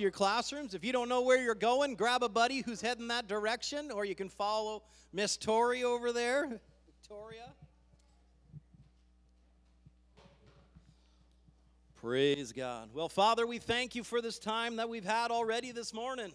to your classrooms. If you don't know where you're going, grab a buddy who's heading that direction, or you can follow Miss Tori over there. Victoria. Praise God. Well, Father, we thank you for this time that we've had already this morning.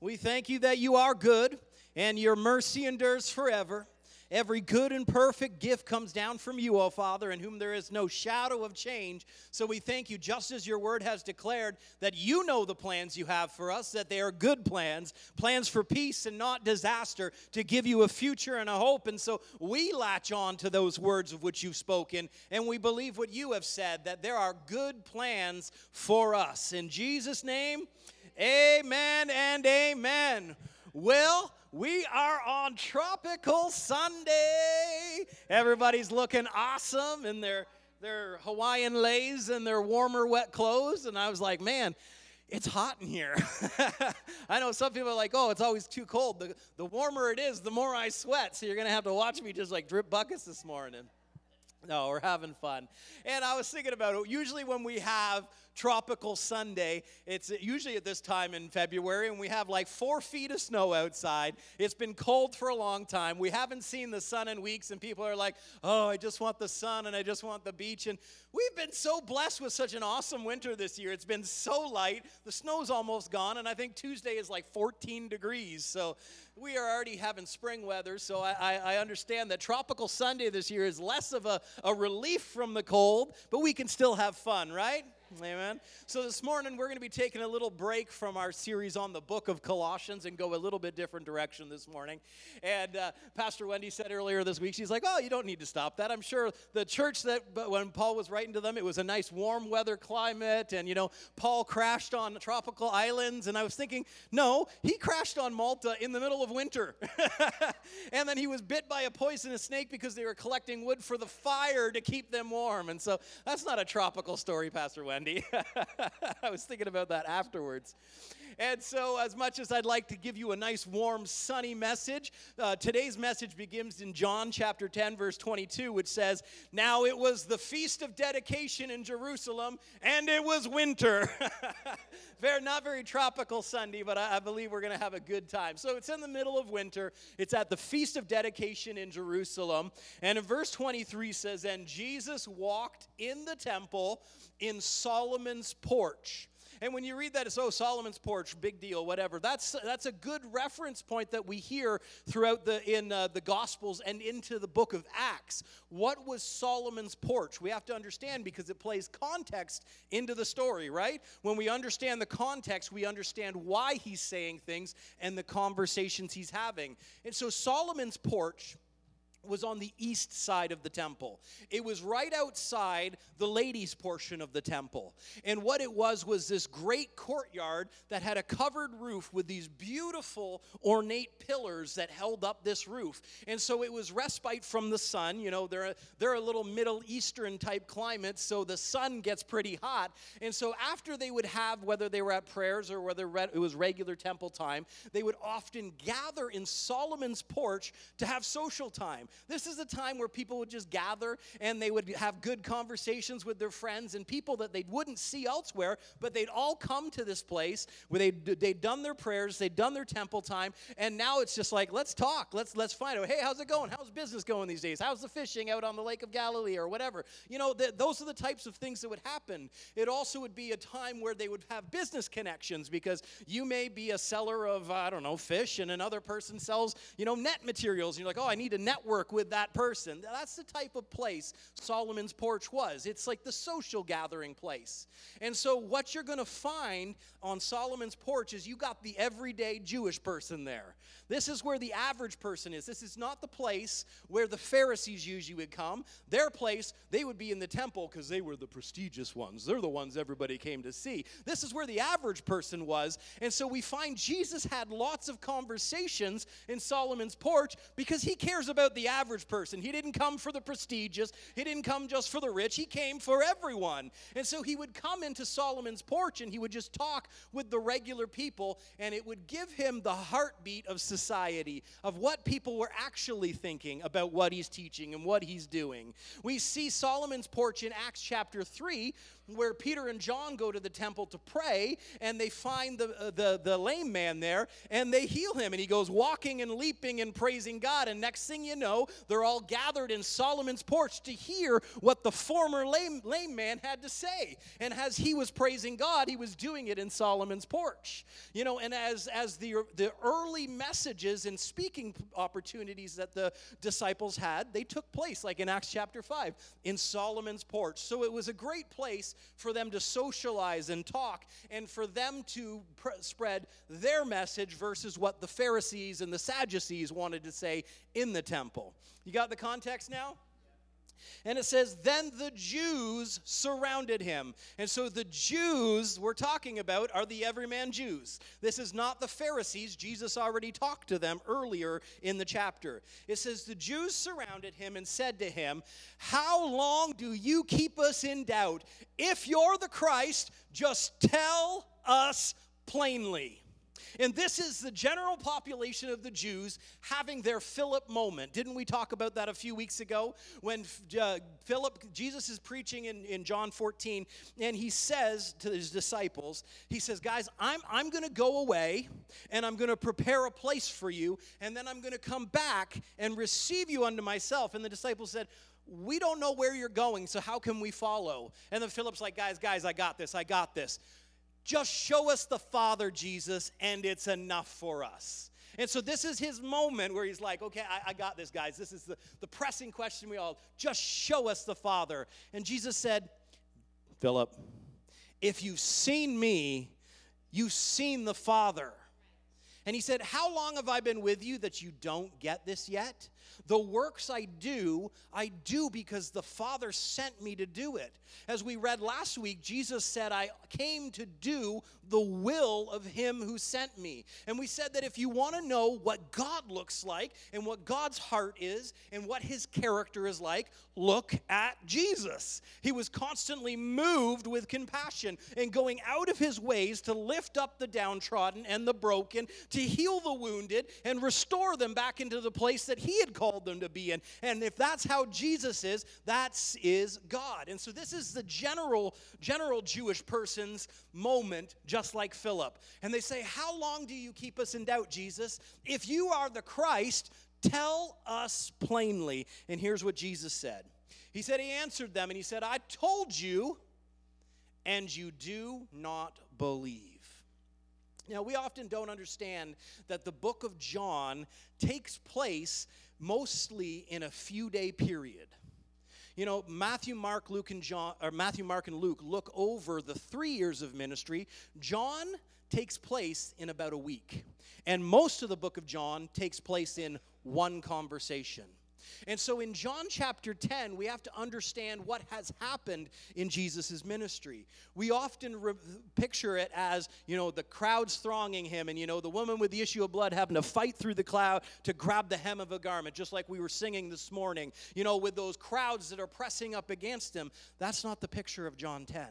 We thank you that you are good and your mercy endures forever. Every good and perfect gift comes down from you, O Father, in whom there is no shadow of change. So we thank you, just as your word has declared, that you know the plans you have for us, that they are good plans, plans for peace and not disaster, to give you a future and a hope. And so we latch on to those words of which you've spoken, and we believe what you have said, that there are good plans for us. In Jesus' name, amen and amen. Well, we are on Tropical Sunday. Everybody's looking awesome in their their Hawaiian leis and their warmer, wet clothes. And I was like, man, it's hot in here. I know some people are like, oh, it's always too cold. The, the warmer it is, the more I sweat. So you're going to have to watch me just like drip buckets this morning. No, we're having fun. And I was thinking about it. Usually, when we have Tropical Sunday, it's usually at this time in February, and we have like four feet of snow outside. It's been cold for a long time. We haven't seen the sun in weeks, and people are like, oh, I just want the sun and I just want the beach. And we've been so blessed with such an awesome winter this year. It's been so light. The snow's almost gone, and I think Tuesday is like 14 degrees. So we are already having spring weather, so I, I, I, understand that Tropical Sunday this year is less of a, a relief from the cold, but we can still have fun, right? Amen. So this morning we're going to be taking a little break from our series on the book of Colossians and go a little bit different direction this morning. And uh, Pastor Wendy said earlier this week, she's like, "Oh, you don't need to stop that. I'm sure the church that, but when Paul was writing to them, it was a nice warm weather climate, and you know, Paul crashed on tropical islands. And I was thinking, no, he crashed on Malta in the middle of winter, and then he was bit by a poisonous snake because they were collecting wood for the fire to keep them warm. And so that's not a tropical story, Pastor Wendy. I was thinking about that afterwards. And so, as much as I'd like to give you a nice, warm, sunny message, uh, today's message begins in John chapter 10, verse 22, which says, Now it was the feast of dedication in Jerusalem, and it was winter. very, not very tropical Sunday, but I, I believe we're going to have a good time. So, it's in the middle of winter. It's at the feast of dedication in Jerusalem. And in verse 23 says, And Jesus walked in the temple in Solomon's porch. And when you read that, it's oh Solomon's porch, big deal, whatever. That's that's a good reference point that we hear throughout the in uh, the Gospels and into the book of Acts. What was Solomon's porch? We have to understand because it plays context into the story, right? When we understand the context, we understand why he's saying things and the conversations he's having. And so Solomon's porch was on the east side of the temple. It was right outside the ladies' portion of the temple. And what it was was this great courtyard that had a covered roof with these beautiful ornate pillars that held up this roof. And so it was respite from the sun. You know, they're a, they're a little Middle Eastern type climate, so the sun gets pretty hot. And so after they would have, whether they were at prayers or whether it was regular temple time, they would often gather in Solomon's porch to have social time. This is a time where people would just gather and they would have good conversations with their friends and people that they wouldn't see elsewhere, but they'd all come to this place where they'd, they'd done their prayers, they'd done their temple time, and now it's just like, let's talk, let's, let's find out, hey, how's it going? How's business going these days? How's the fishing out on the Lake of Galilee or whatever? You know, th- those are the types of things that would happen. It also would be a time where they would have business connections because you may be a seller of, I don't know, fish, and another person sells, you know, net materials. And you're like, oh, I need to network work with that person. That's the type of place Solomon's porch was. It's like the social gathering place. And so, what you're going to find on Solomon's porch is you got the everyday Jewish person there. This is where the average person is. This is not the place where the Pharisees usually would come. Their place, they would be in the temple because they were the prestigious ones. They're the ones everybody came to see. This is where the average person was. And so we find Jesus had lots of conversations in Solomon's porch because he cares about the average person. He didn't come for the prestigious, he didn't come just for the rich, he came for everyone. And so he would come into Solomon's porch and he would just talk with the regular people, and it would give him the heartbeat of society, of what people were actually thinking about what he's teaching and what he's doing. We see Solomon's porch in Acts chapter 3 where Peter and John go to the temple to pray, and they find the, uh, the, the lame man there, and they heal him. And he goes walking and leaping and praising God. And next thing you know, they're all gathered in Solomon's porch to hear what the former lame, lame man had to say. And as he was praising God, he was doing it in Solomon's porch. You know, and as, as the, the early messages and speaking opportunities that the disciples had, they took place, like in Acts chapter 5, in Solomon's porch. So it was a great place for them to socialize and talk and for them to pr- spread their message versus what the Pharisees and the Sadducees wanted to say in the temple. You got the context now? And it says, Then the Jews surrounded him. And so the Jews we're talking about are the everyman Jews. This is not the Pharisees. Jesus already talked to them earlier in the chapter. It says, The Jews surrounded him and said to him, How long do you keep us in doubt? If you're the Christ, just tell us plainly. And this is the general population of the Jews having their Philip moment. Didn't we talk about that a few weeks ago? When uh, Philip, Jesus is preaching in, in John 14, and he says to his disciples, He says, Guys, I'm, I'm going to go away and I'm going to prepare a place for you, and then I'm going to come back and receive you unto myself. And the disciples said, we don't know where you're going, so how can we follow? And then Philip's like, guys, guys, I got this, I got this. Just show us the Father, Jesus, and it's enough for us. And so this is his moment where he's like, okay, I, I, got this, guys. This is the, the pressing question we all just show us the Father. And Jesus said, Philip, if you've seen me, you've seen the Father. And he said, How long have I been with you that you don't get this yet? The works I do, I do because the Father sent me to do it. As we read last week, Jesus said, I came to do the will of him who sent me. And we said that if you want to know what God looks like and what God's heart is and what his character is like, look at Jesus. He was constantly moved with compassion and going out of his ways to lift up the downtrodden and the broken, to heal the wounded and restore them back into the place that he had called them to be in. And if that's how Jesus is, that is God. And so this is the general general Jewish person's moment just just like Philip. And they say, How long do you keep us in doubt, Jesus? If you are the Christ, tell us plainly. And here's what Jesus said He said, He answered them and He said, I told you, and you do not believe. Now, we often don't understand that the book of John takes place mostly in a few day period. You know, Matthew, Mark, Luke, and John, or Matthew, Mark, and Luke look over the three years of ministry. John takes place in about a week. And most of the book of John takes place in one conversation. And so in John chapter 10, we have to understand what has happened in Jesus' ministry. We often re- picture it as, you know, the crowds thronging him and, you know, the woman with the issue of blood having to fight through the cloud to grab the hem of a garment, just like we were singing this morning, you know, with those crowds that are pressing up against him. That's not the picture of John 10.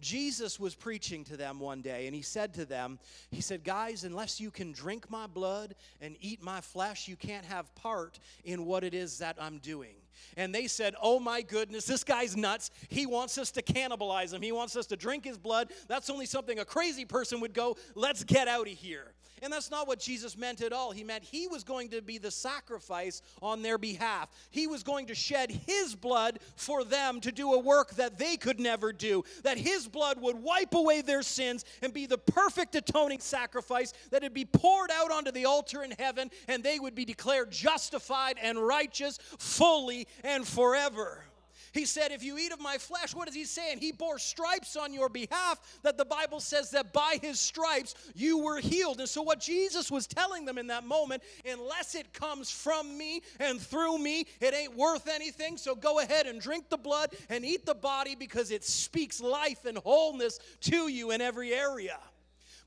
Jesus was preaching to them one day, and he said to them, He said, Guys, unless you can drink my blood and eat my flesh, you can't have part in what it is that I'm doing. And they said, Oh my goodness, this guy's nuts. He wants us to cannibalize him. He wants us to drink his blood. That's only something a crazy person would go, Let's get out of here. And that's not what Jesus meant at all. He meant he was going to be the sacrifice on their behalf. He was going to shed his blood for them to do a work that they could never do. That his blood would wipe away their sins and be the perfect atoning sacrifice that would be poured out onto the altar in heaven and they would be declared justified and righteous fully and forever. He said, If you eat of my flesh, what is he saying? He bore stripes on your behalf, that the Bible says that by his stripes you were healed. And so, what Jesus was telling them in that moment, unless it comes from me and through me, it ain't worth anything. So, go ahead and drink the blood and eat the body because it speaks life and wholeness to you in every area.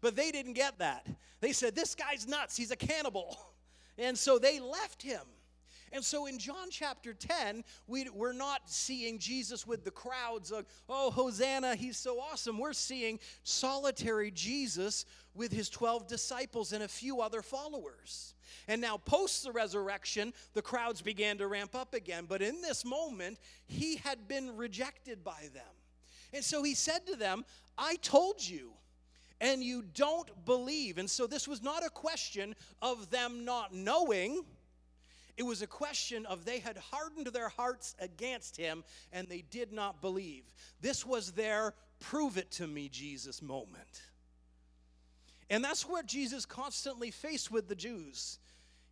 But they didn't get that. They said, This guy's nuts. He's a cannibal. And so they left him. And so in John chapter 10, we, we're not seeing Jesus with the crowds of, oh, Hosanna, he's so awesome. We're seeing solitary Jesus with his 12 disciples and a few other followers. And now, post the resurrection, the crowds began to ramp up again. But in this moment, he had been rejected by them. And so he said to them, I told you, and you don't believe. And so this was not a question of them not knowing. It was a question of they had hardened their hearts against him and they did not believe. This was their prove it to me, Jesus moment. And that's what Jesus constantly faced with the Jews.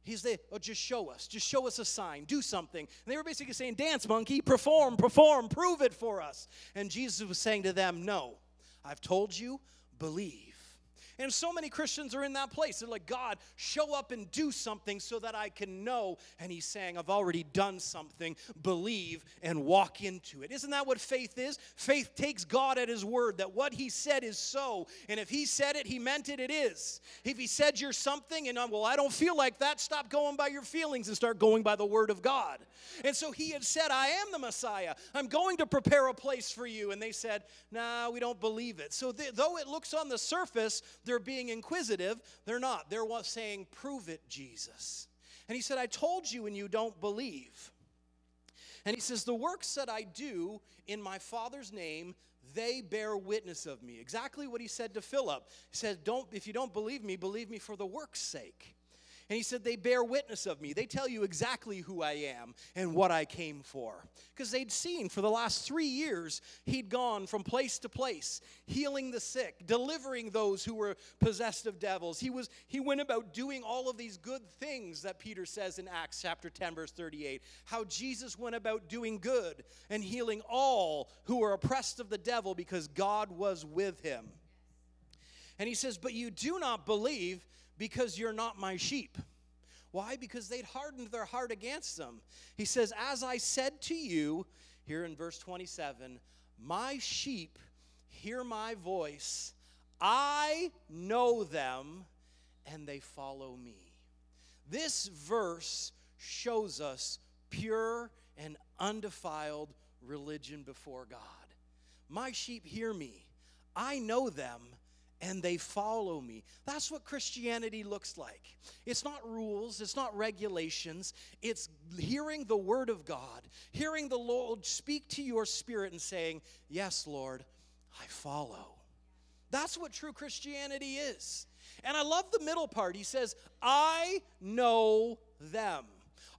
He's there, oh, just show us, just show us a sign, do something. And they were basically saying, Dance, monkey, perform, perform, prove it for us. And Jesus was saying to them, No, I've told you, believe. And so many Christians are in that place. They're like, God, show up and do something so that I can know. And He's saying, I've already done something. Believe and walk into it. Isn't that what faith is? Faith takes God at His word that what He said is so. And if He said it, He meant it, it is. If He said you're something and, oh, well, I don't feel like that, stop going by your feelings and start going by the word of God. And so He had said, I am the Messiah. I'm going to prepare a place for you. And they said, Nah, we don't believe it. So th- though it looks on the surface, they're being inquisitive. They're not. They're saying, Prove it, Jesus. And he said, I told you and you don't believe. And he says, The works that I do in my Father's name, they bear witness of me. Exactly what he said to Philip. He said, Don't if you don't believe me, believe me for the work's sake. And he said, They bear witness of me. They tell you exactly who I am and what I came for. Because they'd seen for the last three years, he'd gone from place to place, healing the sick, delivering those who were possessed of devils. He, was, he went about doing all of these good things that Peter says in Acts chapter 10, verse 38. How Jesus went about doing good and healing all who were oppressed of the devil because God was with him. And he says, But you do not believe because you're not my sheep. Why? Because they'd hardened their heart against them. He says, As I said to you, here in verse 27, my sheep hear my voice, I know them, and they follow me. This verse shows us pure and undefiled religion before God. My sheep hear me, I know them, and they follow me. That's what Christianity looks like. It's not rules, it's not regulations, it's hearing the word of God, hearing the Lord speak to your spirit and saying, Yes, Lord, I follow. That's what true Christianity is. And I love the middle part. He says, I know them.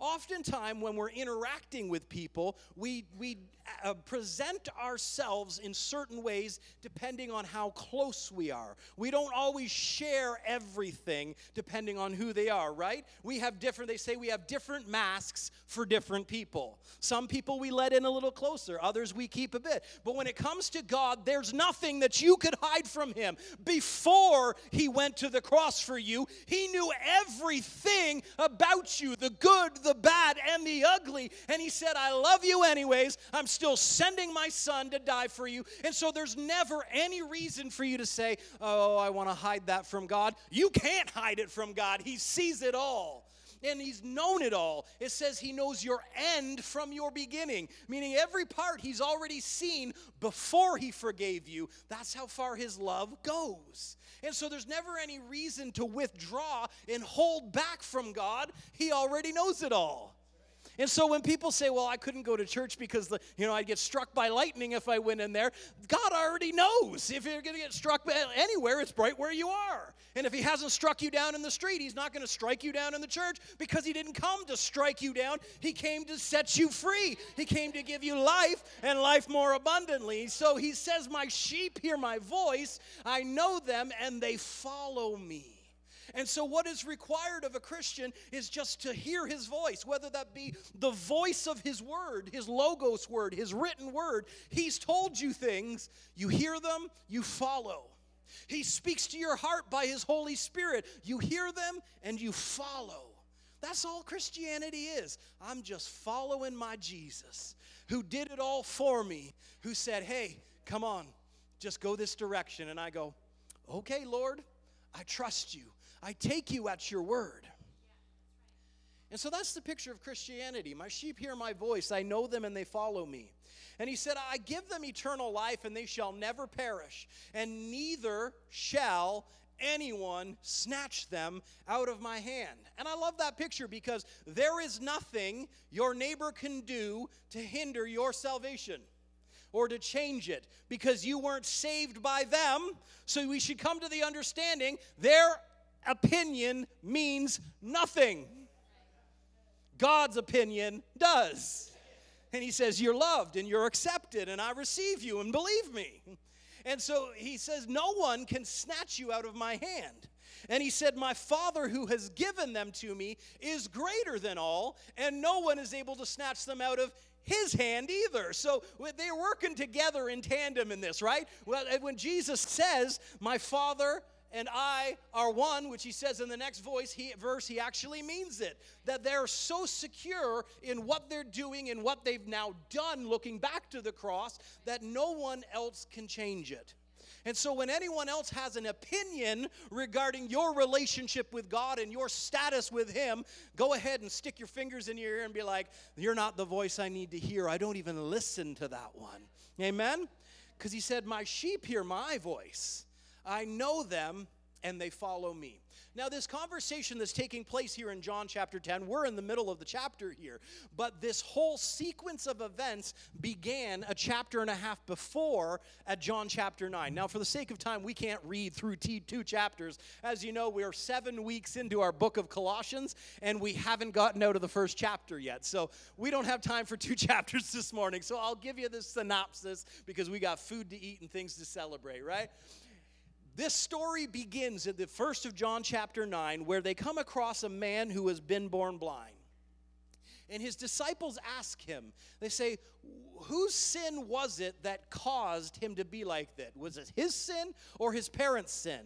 Oftentimes, when we're interacting with people, we, we uh, present ourselves in certain ways depending on how close we are. We don't always share everything depending on who they are, right? We have different, they say we have different masks for different people. Some people we let in a little closer, others we keep a bit. But when it comes to God, there's nothing that you could hide from Him. Before He went to the cross for you, He knew everything about you the good, the bad, and the ugly. And He said, I love you anyways. I'm still sending my son to die for you. And so there's never any reason for you to say, Oh, I want to hide that from God. You can't hide it from God, He sees it all and he's known it all. It says he knows your end from your beginning, meaning every part he's already seen before he forgave you. That's how far his love goes. And so there's never any reason to withdraw and hold back from God. He already knows it all. And so when people say, well, I couldn't go to church because, the, you know, I'd get struck by lightning if I went in there, God already knows. If you're going to get struck anywhere, it's right where you are. And if he hasn't struck you down in the street, he's not going to strike you down in the church because he didn't come to strike you down. He came to set you free. He came to give you life and life more abundantly. So he says, my sheep hear my voice. I know them and they follow me. And so, what is required of a Christian is just to hear his voice, whether that be the voice of his word, his logos word, his written word. He's told you things, you hear them, you follow. He speaks to your heart by his Holy Spirit. You hear them and you follow. That's all Christianity is. I'm just following my Jesus who did it all for me, who said, Hey, come on, just go this direction. And I go, Okay, Lord, I trust you. I take you at your word. And so that's the picture of Christianity. My sheep hear my voice, I know them, and they follow me. And he said, I give them eternal life, and they shall never perish, and neither shall anyone snatch them out of my hand. And I love that picture because there is nothing your neighbor can do to hinder your salvation or to change it because you weren't saved by them. So we should come to the understanding their opinion means nothing. God's opinion does. And he says, You're loved and you're accepted, and I receive you, and believe me. And so he says, No one can snatch you out of my hand. And he said, My Father who has given them to me is greater than all, and no one is able to snatch them out of his hand either. So they're working together in tandem in this, right? Well, when Jesus says, My Father and I are one, which he says in the next voice, he, verse, he actually means it. That they're so secure in what they're doing and what they've now done, looking back to the cross, that no one else can change it. And so, when anyone else has an opinion regarding your relationship with God and your status with Him, go ahead and stick your fingers in your ear and be like, You're not the voice I need to hear. I don't even listen to that one. Amen? Because He said, My sheep hear my voice. I know them and they follow me. Now, this conversation that's taking place here in John chapter 10, we're in the middle of the chapter here, but this whole sequence of events began a chapter and a half before at John chapter 9. Now, for the sake of time, we can't read through two chapters. As you know, we are seven weeks into our book of Colossians, and we haven't gotten out of the first chapter yet. So, we don't have time for two chapters this morning. So, I'll give you this synopsis because we got food to eat and things to celebrate, right? This story begins at the first of John chapter 9, where they come across a man who has been born blind. And his disciples ask him, they say, Whose sin was it that caused him to be like that? Was it his sin or his parents' sin?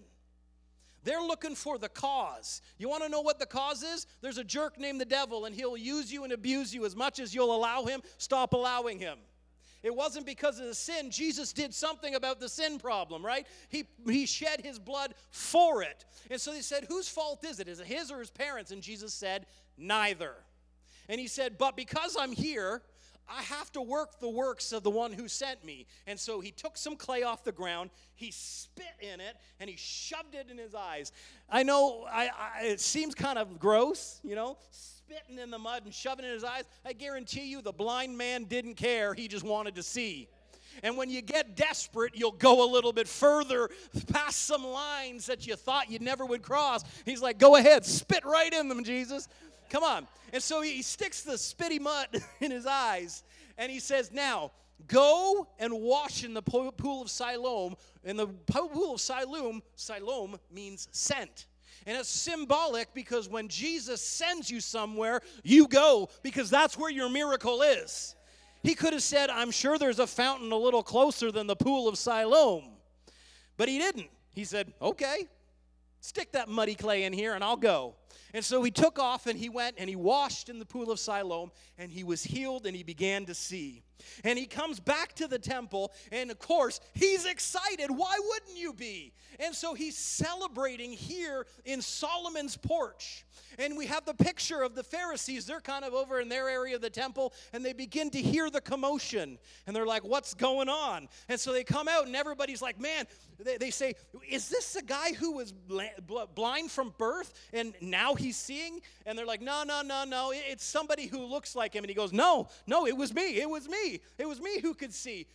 They're looking for the cause. You want to know what the cause is? There's a jerk named the devil, and he'll use you and abuse you as much as you'll allow him. Stop allowing him. It wasn't because of the sin. Jesus did something about the sin problem, right? He, he shed his blood for it. And so they said, Whose fault is it? Is it his or his parents? And Jesus said, Neither. And he said, But because I'm here, I have to work the works of the one who sent me. And so he took some clay off the ground, he spit in it, and he shoved it in his eyes. I know I, I, it seems kind of gross, you know, spitting in the mud and shoving in his eyes, I guarantee you the blind man didn't care. He just wanted to see. And when you get desperate, you'll go a little bit further past some lines that you thought you never would cross. He's like, Go ahead, spit right in them, Jesus. Come on. And so he sticks the spitty mud in his eyes and he says, Now, go and wash in the pool of Siloam. And the pool of Siloam, Siloam means sent. And it's symbolic because when Jesus sends you somewhere, you go because that's where your miracle is. He could have said, I'm sure there's a fountain a little closer than the pool of Siloam. But he didn't. He said, Okay, stick that muddy clay in here and I'll go. And so he took off and he went and he washed in the pool of Siloam and he was healed and he began to see. And he comes back to the temple, and of course, he's excited. Why wouldn't you be? And so he's celebrating here in Solomon's porch. And we have the picture of the Pharisees. They're kind of over in their area of the temple, and they begin to hear the commotion. And they're like, What's going on? And so they come out, and everybody's like, Man, they, they say, Is this the guy who was blind from birth and now he's seeing? And they're like, No, no, no, no. It's somebody who looks like him. And he goes, No, no, it was me. It was me. It was me who could see,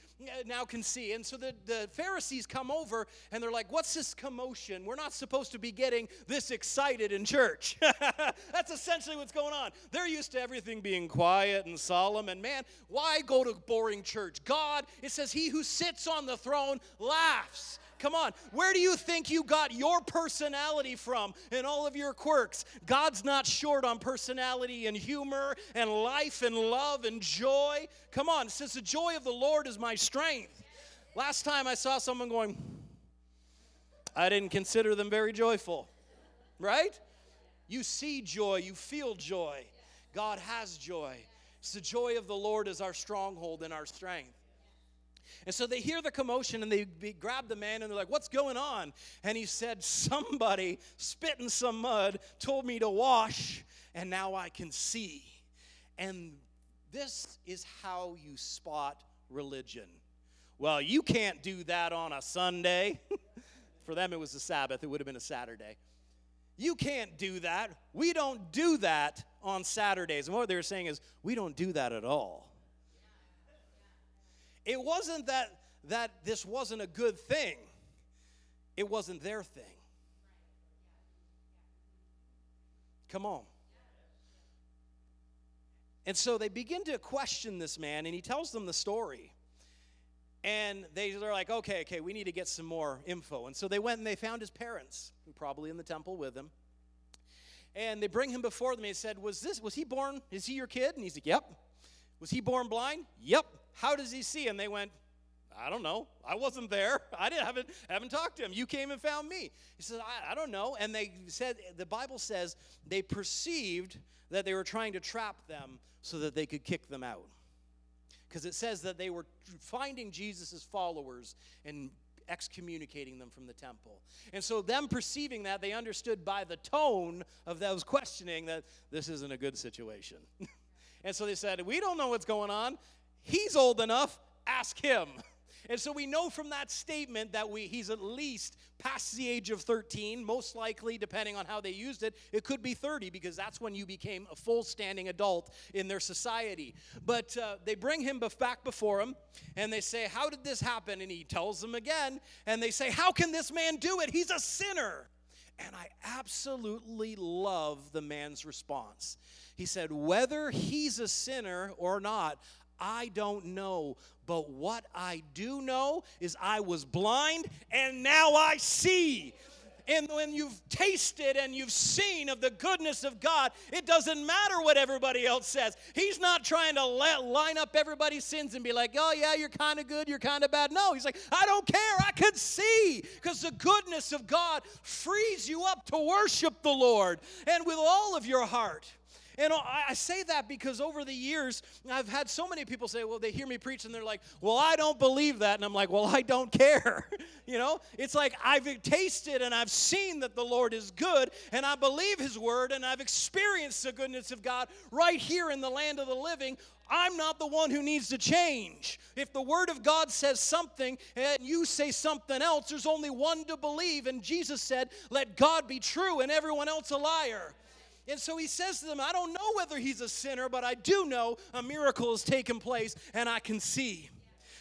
now can see. And so the, the Pharisees come over and they're like, What's this commotion? We're not supposed to be getting this excited in church. That's essentially what's going on. They're used to everything being quiet and solemn. And man, why go to boring church? God, it says, He who sits on the throne laughs. Come on. Where do you think you got your personality from and all of your quirks? God's not short on personality and humor and life and love and joy. Come on. It says, The joy of the Lord is my strength. Last time I saw someone going, I didn't consider them very joyful, right? You see joy, you feel joy. God has joy. It's the joy of the Lord is our stronghold and our strength. And so they hear the commotion and they grab the man and they're like, What's going on? And he said, Somebody spit in some mud, told me to wash, and now I can see. And this is how you spot religion. Well, you can't do that on a Sunday. For them, it was a Sabbath, it would have been a Saturday. You can't do that. We don't do that on Saturdays. And what they were saying is, we don't do that at all. It wasn't that, that this wasn't a good thing, it wasn't their thing. Come on. And so they begin to question this man, and he tells them the story. And they, they're like, okay, okay, we need to get some more info. And so they went and they found his parents, probably in the temple with him. And they bring him before them. And said, Was this, was he born? Is he your kid? And he's like, Yep. Was he born blind? Yep. How does he see? And they went, I don't know. I wasn't there. I didn't haven't haven't talked to him. You came and found me. He says, I, I don't know. And they said the Bible says they perceived that they were trying to trap them so that they could kick them out. Because it says that they were finding Jesus' followers and excommunicating them from the temple. And so, them perceiving that, they understood by the tone of those questioning that this isn't a good situation. and so they said, We don't know what's going on. He's old enough, ask him. And so we know from that statement that we, he's at least past the age of 13, most likely, depending on how they used it, it could be 30 because that's when you became a full standing adult in their society. But uh, they bring him back before him and they say, How did this happen? And he tells them again, and they say, How can this man do it? He's a sinner. And I absolutely love the man's response. He said, Whether he's a sinner or not, I don't know. But what I do know is I was blind and now I see. And when you've tasted and you've seen of the goodness of God, it doesn't matter what everybody else says. He's not trying to let, line up everybody's sins and be like, oh, yeah, you're kind of good, you're kind of bad. No, he's like, I don't care. I could see because the goodness of God frees you up to worship the Lord and with all of your heart. And I say that because over the years, I've had so many people say, well, they hear me preach and they're like, well, I don't believe that. And I'm like, well, I don't care. you know, it's like I've tasted and I've seen that the Lord is good and I believe his word and I've experienced the goodness of God right here in the land of the living. I'm not the one who needs to change. If the Word of God says something and you say something else, there's only one to believe. And Jesus said, Let God be true and everyone else a liar. And so he says to them, I don't know whether he's a sinner, but I do know a miracle has taken place and I can see.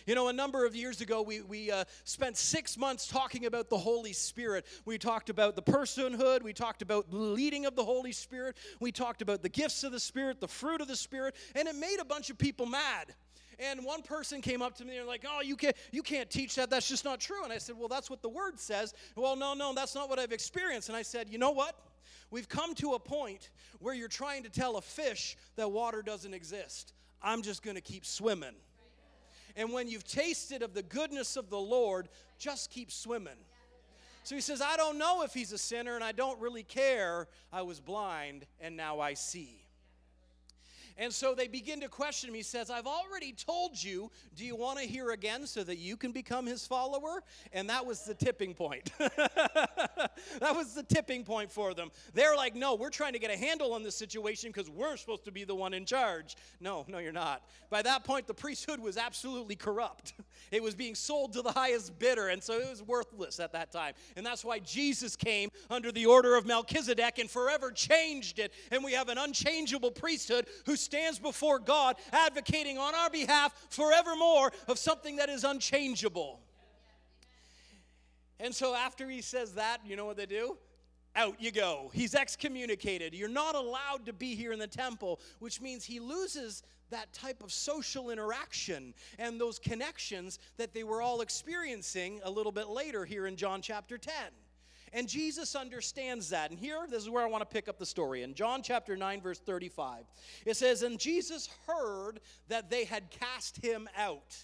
You know, a number of years ago, we, we uh, spent six months talking about the Holy Spirit. We talked about the personhood, we talked about the leading of the Holy Spirit, we talked about the gifts of the Spirit, the fruit of the Spirit, and it made a bunch of people mad. And one person came up to me and like, "Oh, you can't you can't teach that. That's just not true." And I said, "Well, that's what the word says." Well, no, no, that's not what I've experienced. And I said, "You know what? We've come to a point where you're trying to tell a fish that water doesn't exist. I'm just going to keep swimming. And when you've tasted of the goodness of the Lord, just keep swimming. So he says, I don't know if he's a sinner and I don't really care. I was blind and now I see. And so they begin to question him. He says, I've already told you, do you want to hear again so that you can become his follower? And that was the tipping point. that was the tipping point for them. They're like, no, we're trying to get a handle on this situation because we're supposed to be the one in charge. No, no, you're not. By that point, the priesthood was absolutely corrupt. It was being sold to the highest bidder, and so it was worthless at that time. And that's why Jesus came under the order of Melchizedek and forever changed it. And we have an unchangeable priesthood who stands before God advocating on our behalf forevermore of something that is unchangeable. And so after he says that, you know what they do? Out you go. He's excommunicated. You're not allowed to be here in the temple, which means he loses that type of social interaction and those connections that they were all experiencing a little bit later here in John chapter 10. And Jesus understands that. And here, this is where I want to pick up the story. In John chapter 9, verse 35, it says, And Jesus heard that they had cast him out.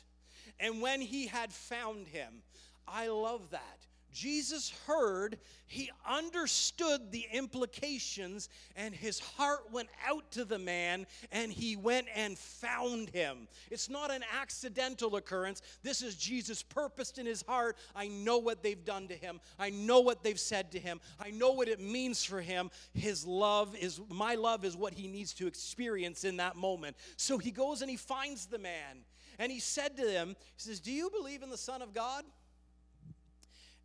And when he had found him, I love that Jesus heard, he understood the implications, and his heart went out to the man, and he went and found him. It's not an accidental occurrence. This is Jesus purposed in his heart. I know what they've done to him, I know what they've said to him, I know what it means for him. His love is, my love is what he needs to experience in that moment. So he goes and he finds the man, and he said to him, He says, Do you believe in the Son of God?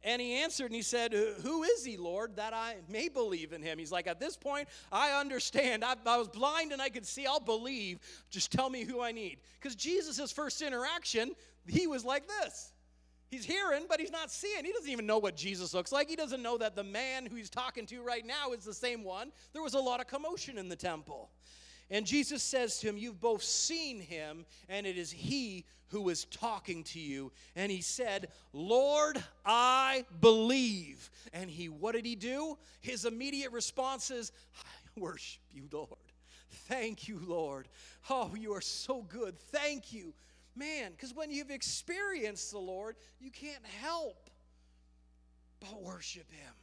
And he answered and he said, Who is he, Lord, that I may believe in him? He's like, At this point, I understand. I, I was blind and I could see. I'll believe. Just tell me who I need. Because Jesus' first interaction, he was like this. He's hearing, but he's not seeing. He doesn't even know what Jesus looks like. He doesn't know that the man who he's talking to right now is the same one. There was a lot of commotion in the temple. And Jesus says to him, You've both seen him, and it is he who is talking to you. And he said, Lord, I believe. And he, what did he do? His immediate response is, I worship you, Lord. Thank you, Lord. Oh, you are so good. Thank you. Man, because when you've experienced the Lord, you can't help but worship him.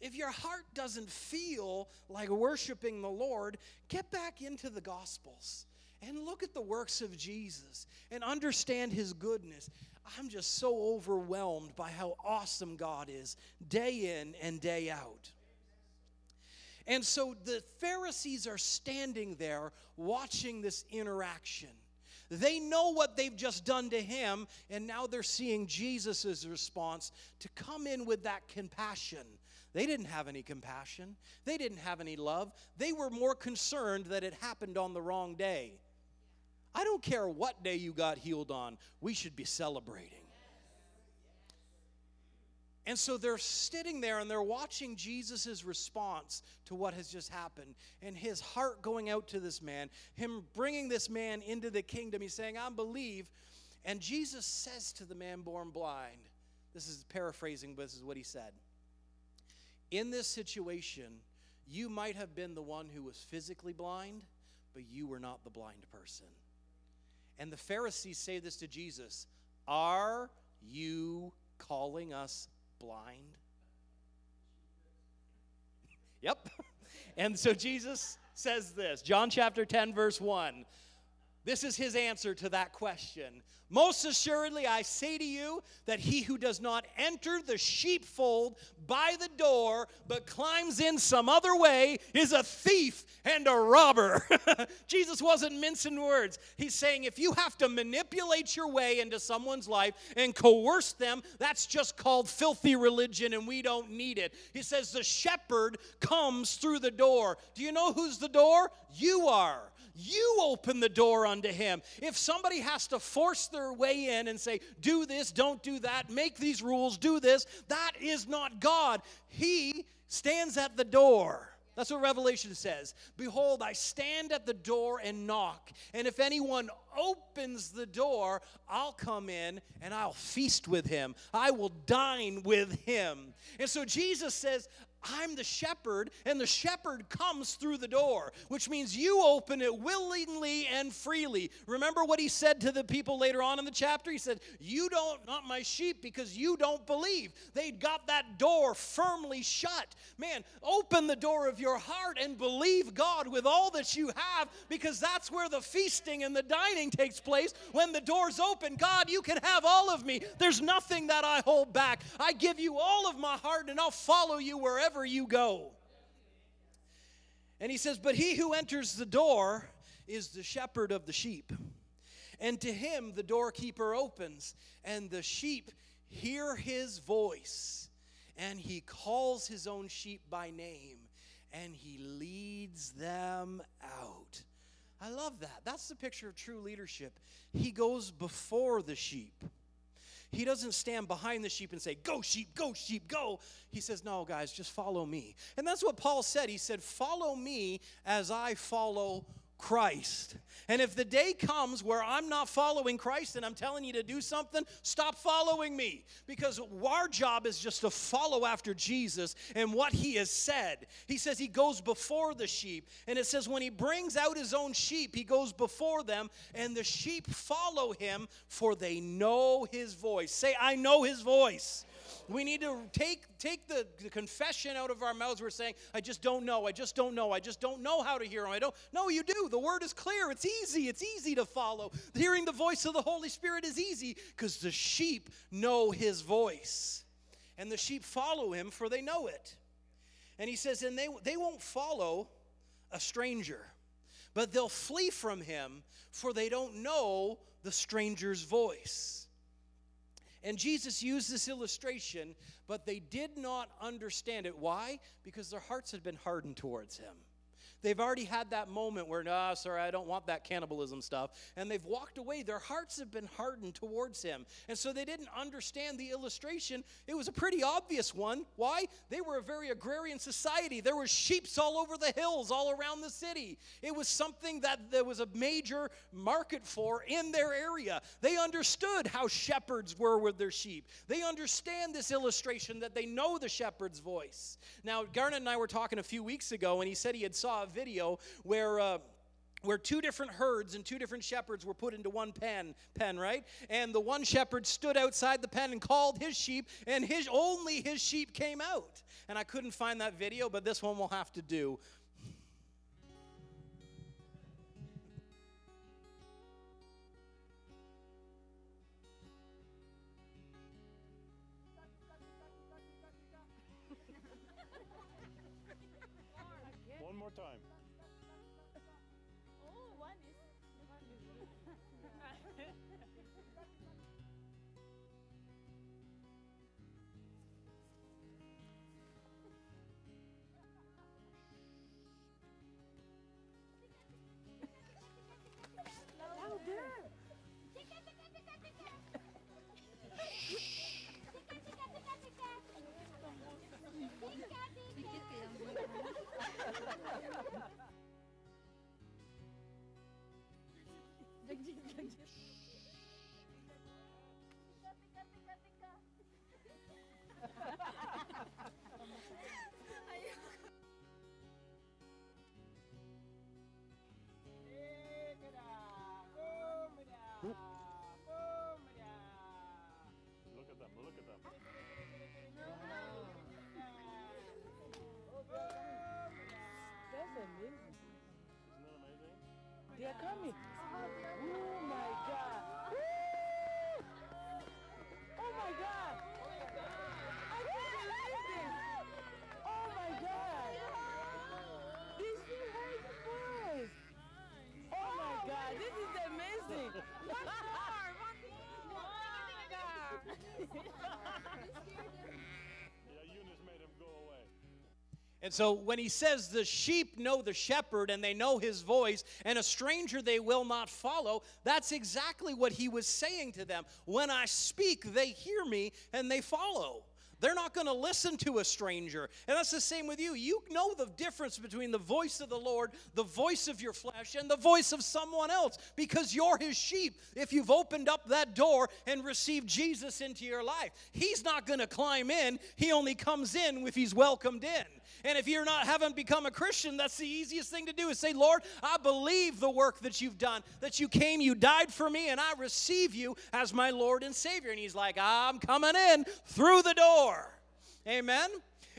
If your heart doesn't feel like worshiping the Lord, get back into the Gospels and look at the works of Jesus and understand his goodness. I'm just so overwhelmed by how awesome God is day in and day out. And so the Pharisees are standing there watching this interaction. They know what they've just done to him, and now they're seeing Jesus' response to come in with that compassion they didn't have any compassion, they didn't have any love. They were more concerned that it happened on the wrong day. I don't care what day you got healed on, we should be celebrating. And so they're sitting there and they're watching Jesus' response to what has just happened and his heart going out to this man, him bringing this man into the kingdom. He's saying, I believe. And Jesus says to the man born blind, this is paraphrasing, but this is what he said in this situation, you might have been the one who was physically blind, but you were not the blind person. And the Pharisees say this to Jesus Are you calling us blind? yep. And so Jesus says this John chapter 10, verse 1. This is his answer to that question. Most assuredly, I say to you that he who does not enter the sheepfold by the door, but climbs in some other way, is a thief and a robber. Jesus wasn't mincing words. He's saying if you have to manipulate your way into someone's life and coerce them, that's just called filthy religion, and we don't need it. He says the shepherd comes through the door. Do you know who's the door? You are. You open the door unto him. If somebody has to force their way in and say, do this, don't do that, make these rules, do this, that is not God. He stands at the door. That's what Revelation says. Behold, I stand at the door and knock. And if anyone opens the door, I'll come in and I'll feast with him. I will dine with him. And so Jesus says, I'm the shepherd, and the shepherd comes through the door, which means you open it willingly and freely. Remember what he said to the people later on in the chapter? He said, You don't, not my sheep, because you don't believe. They'd got that door firmly shut. Man, open the door of your heart and believe God with all that you have, because that's where the feasting and the dining takes place. When the door's open, God, you can have all of me. There's nothing that I hold back. I give you all of my heart, and I'll follow you wherever wherever you go. And he says, But he who enters the door is the shepherd of the sheep. And to him the doorkeeper opens, and the sheep hear his voice, and he calls his own sheep by name, and he leads them out. I love that. That's the picture of true leadership. He goes before the sheep. He doesn't stand behind the sheep and say, Go, sheep, go, sheep, go. He says, No, guys, just follow me. And that's what Paul said. He said, Follow me as I follow Christ. And if the day comes where I'm not following Christ and I'm telling you to do something, stop following me. Because our job is just to follow after Jesus and what he has said. He says he goes before the sheep. And it says when he brings out his own sheep, he goes before them, and the sheep follow him, for they know his voice. Say, I know his voice. We need to take, take the, the confession out of our mouths. We're saying, I just don't know. I just don't know. I just don't know how to hear him. I don't. No, you do. The word is clear. It's easy. It's easy to follow. Hearing the voice of the Holy Spirit is easy because the sheep know his voice. And the sheep follow him, for they know it. And he says, and they, they won't follow a stranger, but they'll flee from him, for they don't know the stranger's voice. And Jesus used this illustration, but they did not understand it. Why? Because their hearts had been hardened towards him. They've already had that moment where, no, sorry, I don't want that cannibalism stuff. And they've walked away. Their hearts have been hardened towards him. And so they didn't understand the illustration. It was a pretty obvious one. Why? They were a very agrarian society. There were sheep all over the hills, all around the city. It was something that there was a major market for in their area. They understood how shepherds were with their sheep. They understand this illustration that they know the shepherd's voice. Now, Garnet and I were talking a few weeks ago, and he said he had saw video where. Uh, where two different herds and two different shepherds were put into one pen pen right and the one shepherd stood outside the pen and called his sheep and his only his sheep came out and i couldn't find that video but this one will have to do They And so when he says the sheep know the shepherd and they know his voice, and a stranger they will not follow, that's exactly what he was saying to them. When I speak, they hear me and they follow. They're not going to listen to a stranger. And that's the same with you. You know the difference between the voice of the Lord, the voice of your flesh, and the voice of someone else because you're his sheep. If you've opened up that door and received Jesus into your life, he's not going to climb in. He only comes in if he's welcomed in. And if you're not haven't become a Christian, that's the easiest thing to do is say, Lord, I believe the work that you've done, that you came, you died for me, and I receive you as my Lord and Savior. And he's like, I'm coming in through the door. Amen.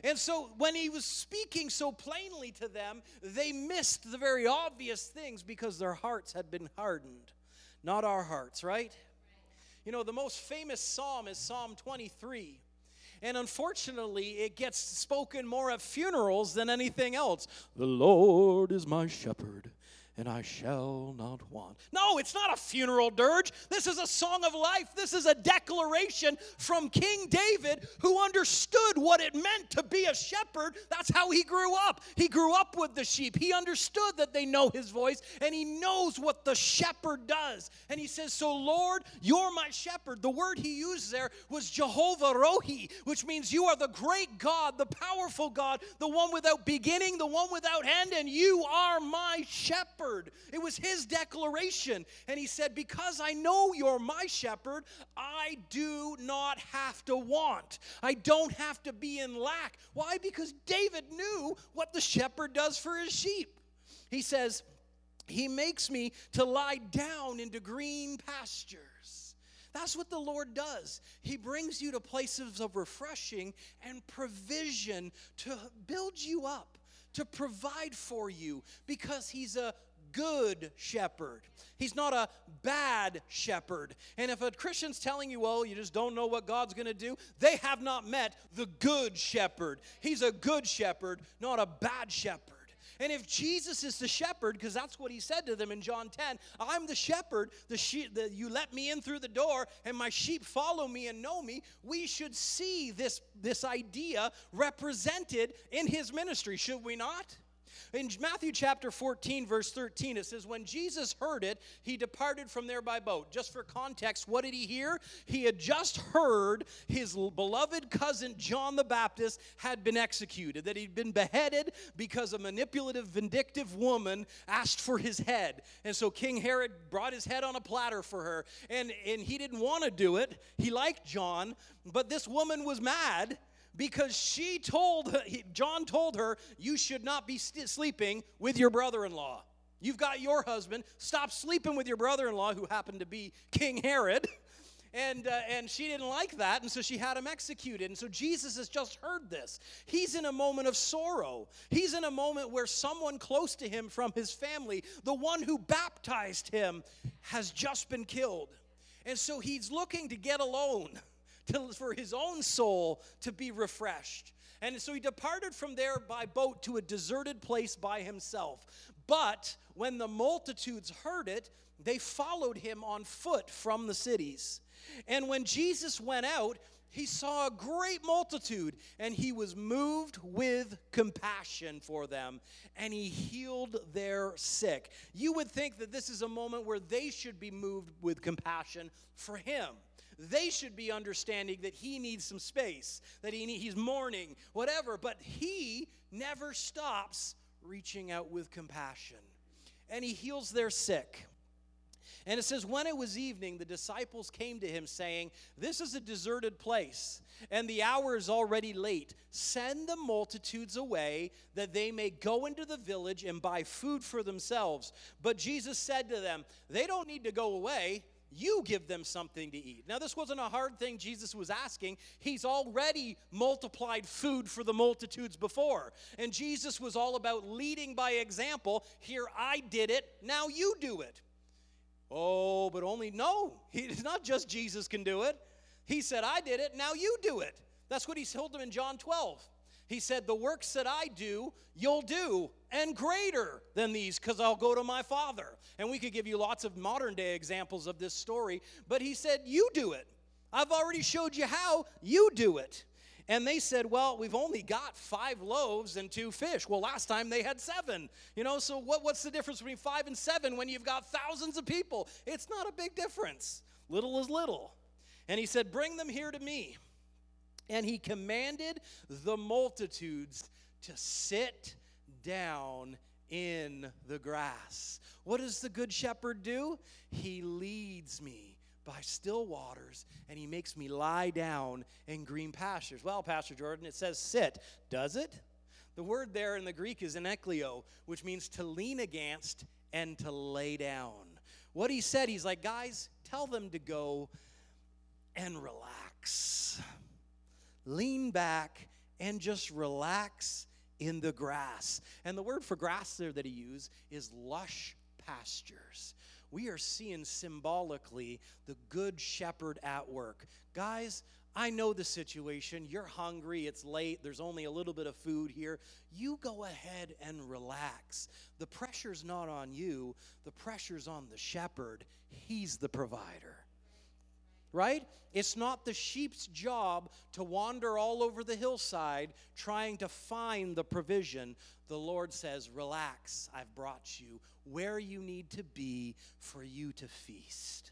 And so when he was speaking so plainly to them, they missed the very obvious things because their hearts had been hardened. Not our hearts, right? You know, the most famous psalm is Psalm 23. And unfortunately, it gets spoken more at funerals than anything else. The Lord is my shepherd, and I shall not want. No, it's not a funeral dirge. This is a song of life. This is a declaration from King David who understood what it meant to be a shepherd. That's how he grew up. He grew up with the sheep. He understood that they know his voice, and he knows what the shepherd does. And he says, So, Lord, you're my shepherd. The word he used there was Jehovah Rohi, which means you are the great God, the powerful God, the one without beginning, the one without end, and you are my shepherd. It was his declaration. And he said, Because I know you're my shepherd, I do not have to want. I don't have to be in lack. Why? Because David knew what the shepherd does for his sheep. He says, He makes me to lie down into green pastures. That's what the Lord does. He brings you to places of refreshing and provision to build you up, to provide for you, because He's a good shepherd. He's not a bad shepherd. And if a Christian's telling you, well, you just don't know what God's going to do, they have not met the good shepherd. He's a good shepherd, not a bad shepherd. And if Jesus is the shepherd, because that's what he said to them in John 10, I'm the shepherd, the sheep, the, you let me in through the door, and my sheep follow me and know me, we should see this, this idea represented in his ministry, should we not? In Matthew chapter 14, verse 13, it says, When Jesus heard it, he departed from there by boat. Just for context, what did he hear? He had just heard his beloved cousin John the Baptist had been executed, that he'd been beheaded because a manipulative, vindictive woman asked for his head. And so King Herod brought his head on a platter for her. And, and he didn't want to do it. He liked John, but this woman was mad because she told John told her you should not be sleeping with your brother-in-law. You've got your husband. Stop sleeping with your brother-in-law who happened to be King Herod. And, uh, and she didn't like that, and so she had him executed. And so Jesus has just heard this. He's in a moment of sorrow. He's in a moment where someone close to him from his family, the one who baptized him, has just been killed. And so he's looking to get alone to, for his own soul to be refreshed. And so he departed from there by boat to a deserted place by himself. But when the multitudes heard it, they followed him on foot from the cities. And when Jesus went out, he saw a great multitude, and he was moved with compassion for them, and he healed their sick. You would think that this is a moment where they should be moved with compassion for him they should be understanding that he needs some space, that he need, he's mourning, whatever. But he never stops reaching out with compassion. And he heals their sick. And it says, When it was evening, the disciples came to him, saying, This is a deserted place, and the hour is already late. Send the multitudes away, that they may go into the village and buy food for themselves. But Jesus said to them, They don't need to go away you give them something to eat. Now, this wasn't a hard thing Jesus was asking. He's already multiplied food for the multitudes before. And Jesus was all about leading by example. Here, I did it, now you do it. Oh, but only no. It's not just Jesus can do it. He said, I did it, now you do it. That's what he told them in John 12. He said, The works that I do, you'll do, and greater than these, because I'll go to my Father. And we could give you lots of modern day examples of this story, but he said, You do it. I've already showed you how, you do it. And they said, Well, we've only got five loaves and two fish. Well, last time they had seven. You know, so what, what's the difference between five and seven when you've got thousands of people? It's not a big difference. Little is little. And he said, Bring them here to me. And he commanded the multitudes to sit down in the grass. What does the good shepherd do? He leads me by still waters and he makes me lie down in green pastures. Well, Pastor Jordan, it says sit. Does it? The word there in the Greek is eneklio, which means to lean against and to lay down. What he said, he's like, guys, tell them to go and relax lean back and just relax in the grass. And the word for grass there that he used is lush pastures. We are seeing symbolically the good shepherd at work. Guys, I know the situation. You're hungry, it's late, there's only a little bit of food here. You go ahead and relax. The pressure's not on you, the pressure's on the shepherd. He's the provider right? It's not the sheep's job to wander all over the hillside trying to find the provision. The Lord says, Relax, I've brought you where you need to be for you to feast.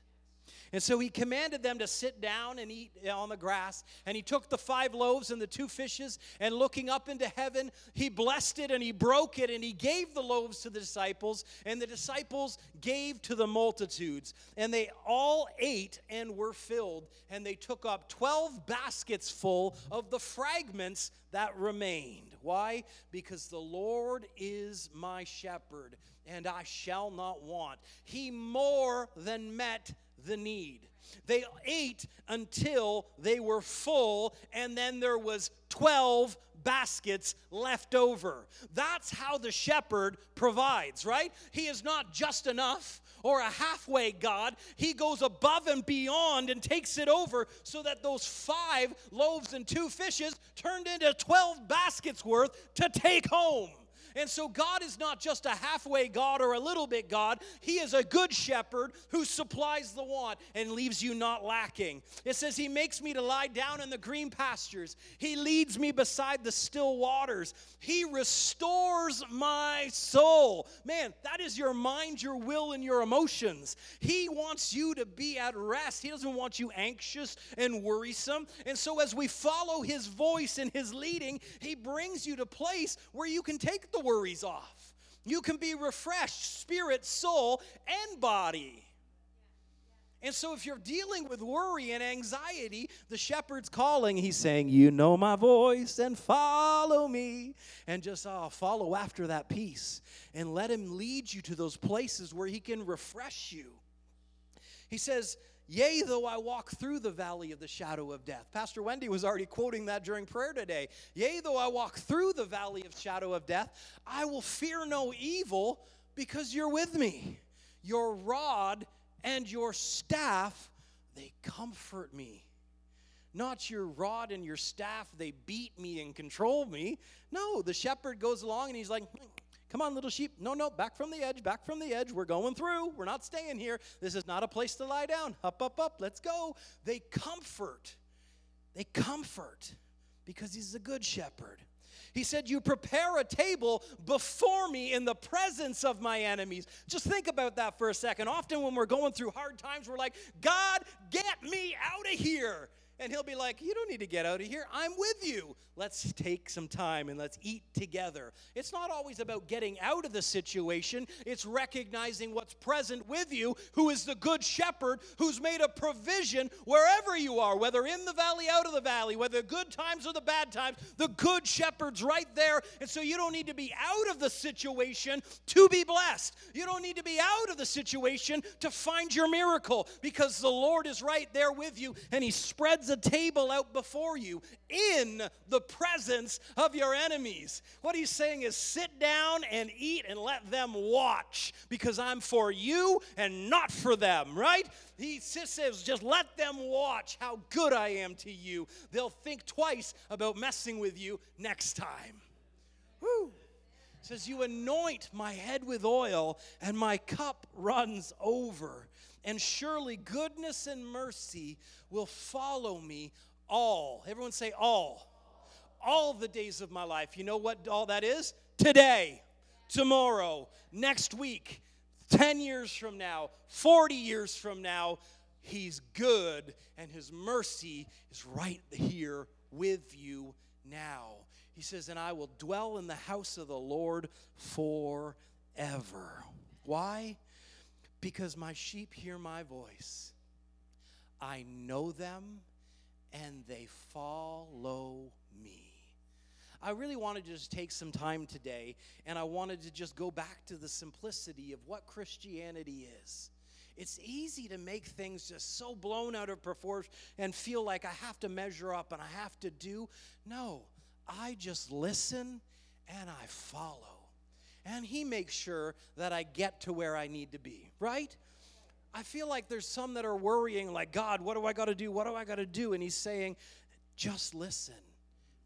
And so he commanded them to sit down and eat on the grass. And he took the five loaves and the two fishes, and looking up into heaven, he blessed it and he broke it and he gave the loaves to the disciples, and the disciples gave to the multitudes. And they all ate and were filled, and they took up 12 baskets full of the fragments that remained. Why? Because the Lord is my shepherd, and I shall not want. He more than met the need. They ate until they were full, and then there was 12 baskets left over. That's how the shepherd provides, right? He is not just enough or a halfway God. He goes above and beyond and takes it over so that those five loaves and two fishes turned into 12 baskets worth to take home. And so God is not just a halfway God or a little bit God. He is a good shepherd who supplies the want and leaves you not lacking. It says, He makes me to lie down in the green pastures, He leads me beside the still waters, He restores my soul. Man, that is your mind, your will, and your emotions. He wants you to be at rest. He doesn't want you anxious and worrisome. And so, as we follow His voice and His leading, He brings you to place where you can take the worries off. You can be refreshed, spirit, soul, and body. And so, if you're dealing with worry and anxiety, the shepherd's calling. He's saying, You know my voice and follow me. And just oh, follow after that peace and let him lead you to those places where he can refresh you. He says, Yea, though I walk through the valley of the shadow of death. Pastor Wendy was already quoting that during prayer today. Yea, though I walk through the valley of shadow of death, I will fear no evil because you're with me. Your rod and your staff, they comfort me. Not your rod and your staff, they beat me and control me. No, the shepherd goes along and he's like, Come on, little sheep. No, no, back from the edge, back from the edge. We're going through. We're not staying here. This is not a place to lie down. Up, up, up. Let's go. They comfort. They comfort because he's a good shepherd. He said, You prepare a table before me in the presence of my enemies. Just think about that for a second. Often, when we're going through hard times, we're like, God, get me out of here. And he'll be like, You don't need to get out of here. I'm with you. Let's take some time and let's eat together. It's not always about getting out of the situation, it's recognizing what's present with you, who is the good shepherd who's made a provision wherever you are, whether in the valley, out of the valley, whether good times or the bad times. The good shepherd's right there. And so you don't need to be out of the situation to be blessed. You don't need to be out of the situation to find your miracle because the Lord is right there with you and he spreads a table out before you in the presence of your enemies. What he's saying is sit down and eat and let them watch because I'm for you and not for them, right? He says, just let them watch how good I am to you. They'll think twice about messing with you next time. Woo. says, You anoint my head with oil, and my cup runs over. And surely goodness and mercy will follow me all. Everyone say all. All the days of my life. You know what all that is? Today, tomorrow, next week, 10 years from now, 40 years from now. He's good, and His mercy is right here with you now. He says, And I will dwell in the house of the Lord forever. Why? Because my sheep hear my voice. I know them, and they follow me. I really wanted to just take some time today, and I wanted to just go back to the simplicity of what Christianity is. It's easy to make things just so blown out of proportion and feel like I have to measure up and I have to do. No, I just listen and I follow. And He makes sure that I get to where I need to be, right? I feel like there's some that are worrying, like, God, what do I got to do? What do I got to do? And He's saying, just listen,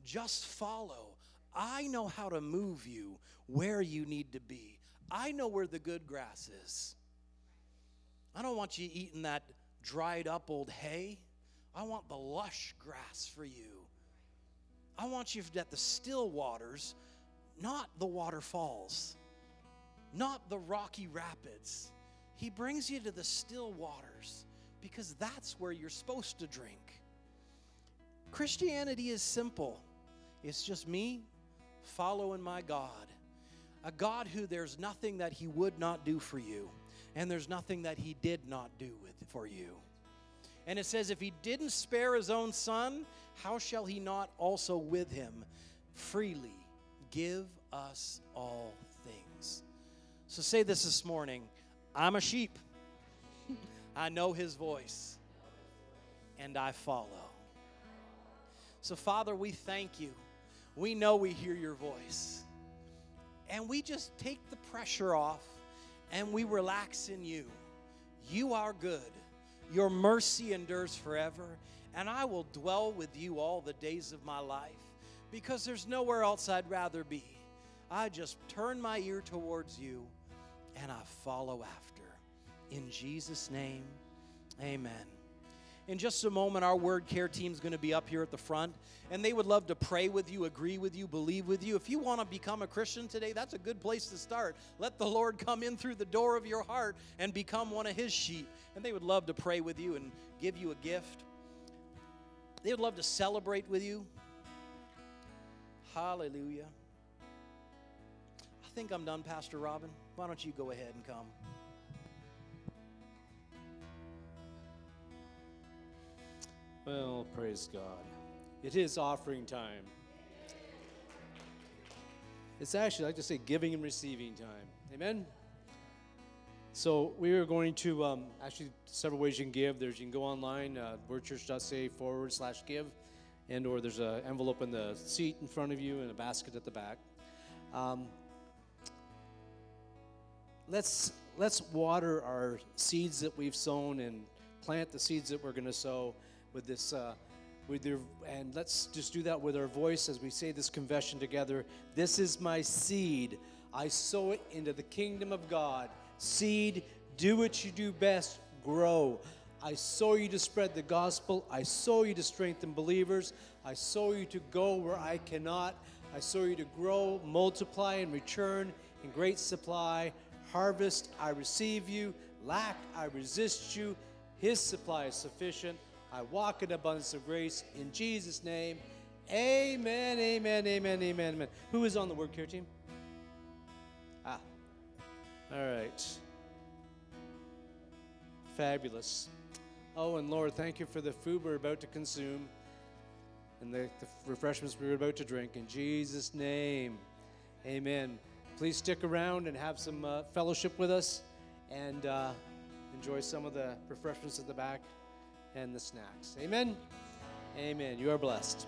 just follow. I know how to move you where you need to be. I know where the good grass is. I don't want you eating that dried up old hay. I want the lush grass for you. I want you at the still waters, not the waterfalls, not the rocky rapids. He brings you to the still waters because that's where you're supposed to drink. Christianity is simple. It's just me following my God. A God who there's nothing that he would not do for you, and there's nothing that he did not do with for you. And it says, if he didn't spare his own son, how shall he not also with him freely give us all things? So say this this morning I'm a sheep. I know his voice, and I follow. So, Father, we thank you. We know we hear your voice. And we just take the pressure off and we relax in you. You are good. Your mercy endures forever. And I will dwell with you all the days of my life because there's nowhere else I'd rather be. I just turn my ear towards you and I follow after. In Jesus' name, amen. In just a moment, our word care team is going to be up here at the front, and they would love to pray with you, agree with you, believe with you. If you want to become a Christian today, that's a good place to start. Let the Lord come in through the door of your heart and become one of His sheep. And they would love to pray with you and give you a gift. They would love to celebrate with you. Hallelujah. I think I'm done, Pastor Robin. Why don't you go ahead and come? Well, praise God. It is offering time. It's actually, I like to say, giving and receiving time. Amen? So we are going to, um, actually, several ways you can give. There's, you can go online, uh, wordchurch.ca forward slash give, and or there's an envelope in the seat in front of you and a basket at the back. Um, let's, let's water our seeds that we've sown and plant the seeds that we're going to sow with this uh, with your and let's just do that with our voice as we say this confession together. This is my seed. I sow it into the kingdom of god. Seed do what you do best grow i sow you to spread the gospel i sow you to strengthen believers i sow you to go where i cannot i sow you to grow multiply and return in great supply harvest i receive you lack i resist you his supply is sufficient I walk in abundance of grace in Jesus' name. Amen, amen, amen, amen, amen. Who is on the word care team? Ah. All right. Fabulous. Oh, and Lord, thank you for the food we're about to consume and the, the refreshments we're about to drink. In Jesus' name, amen. Please stick around and have some uh, fellowship with us and uh, enjoy some of the refreshments at the back and the snacks. Amen. Amen. You are blessed.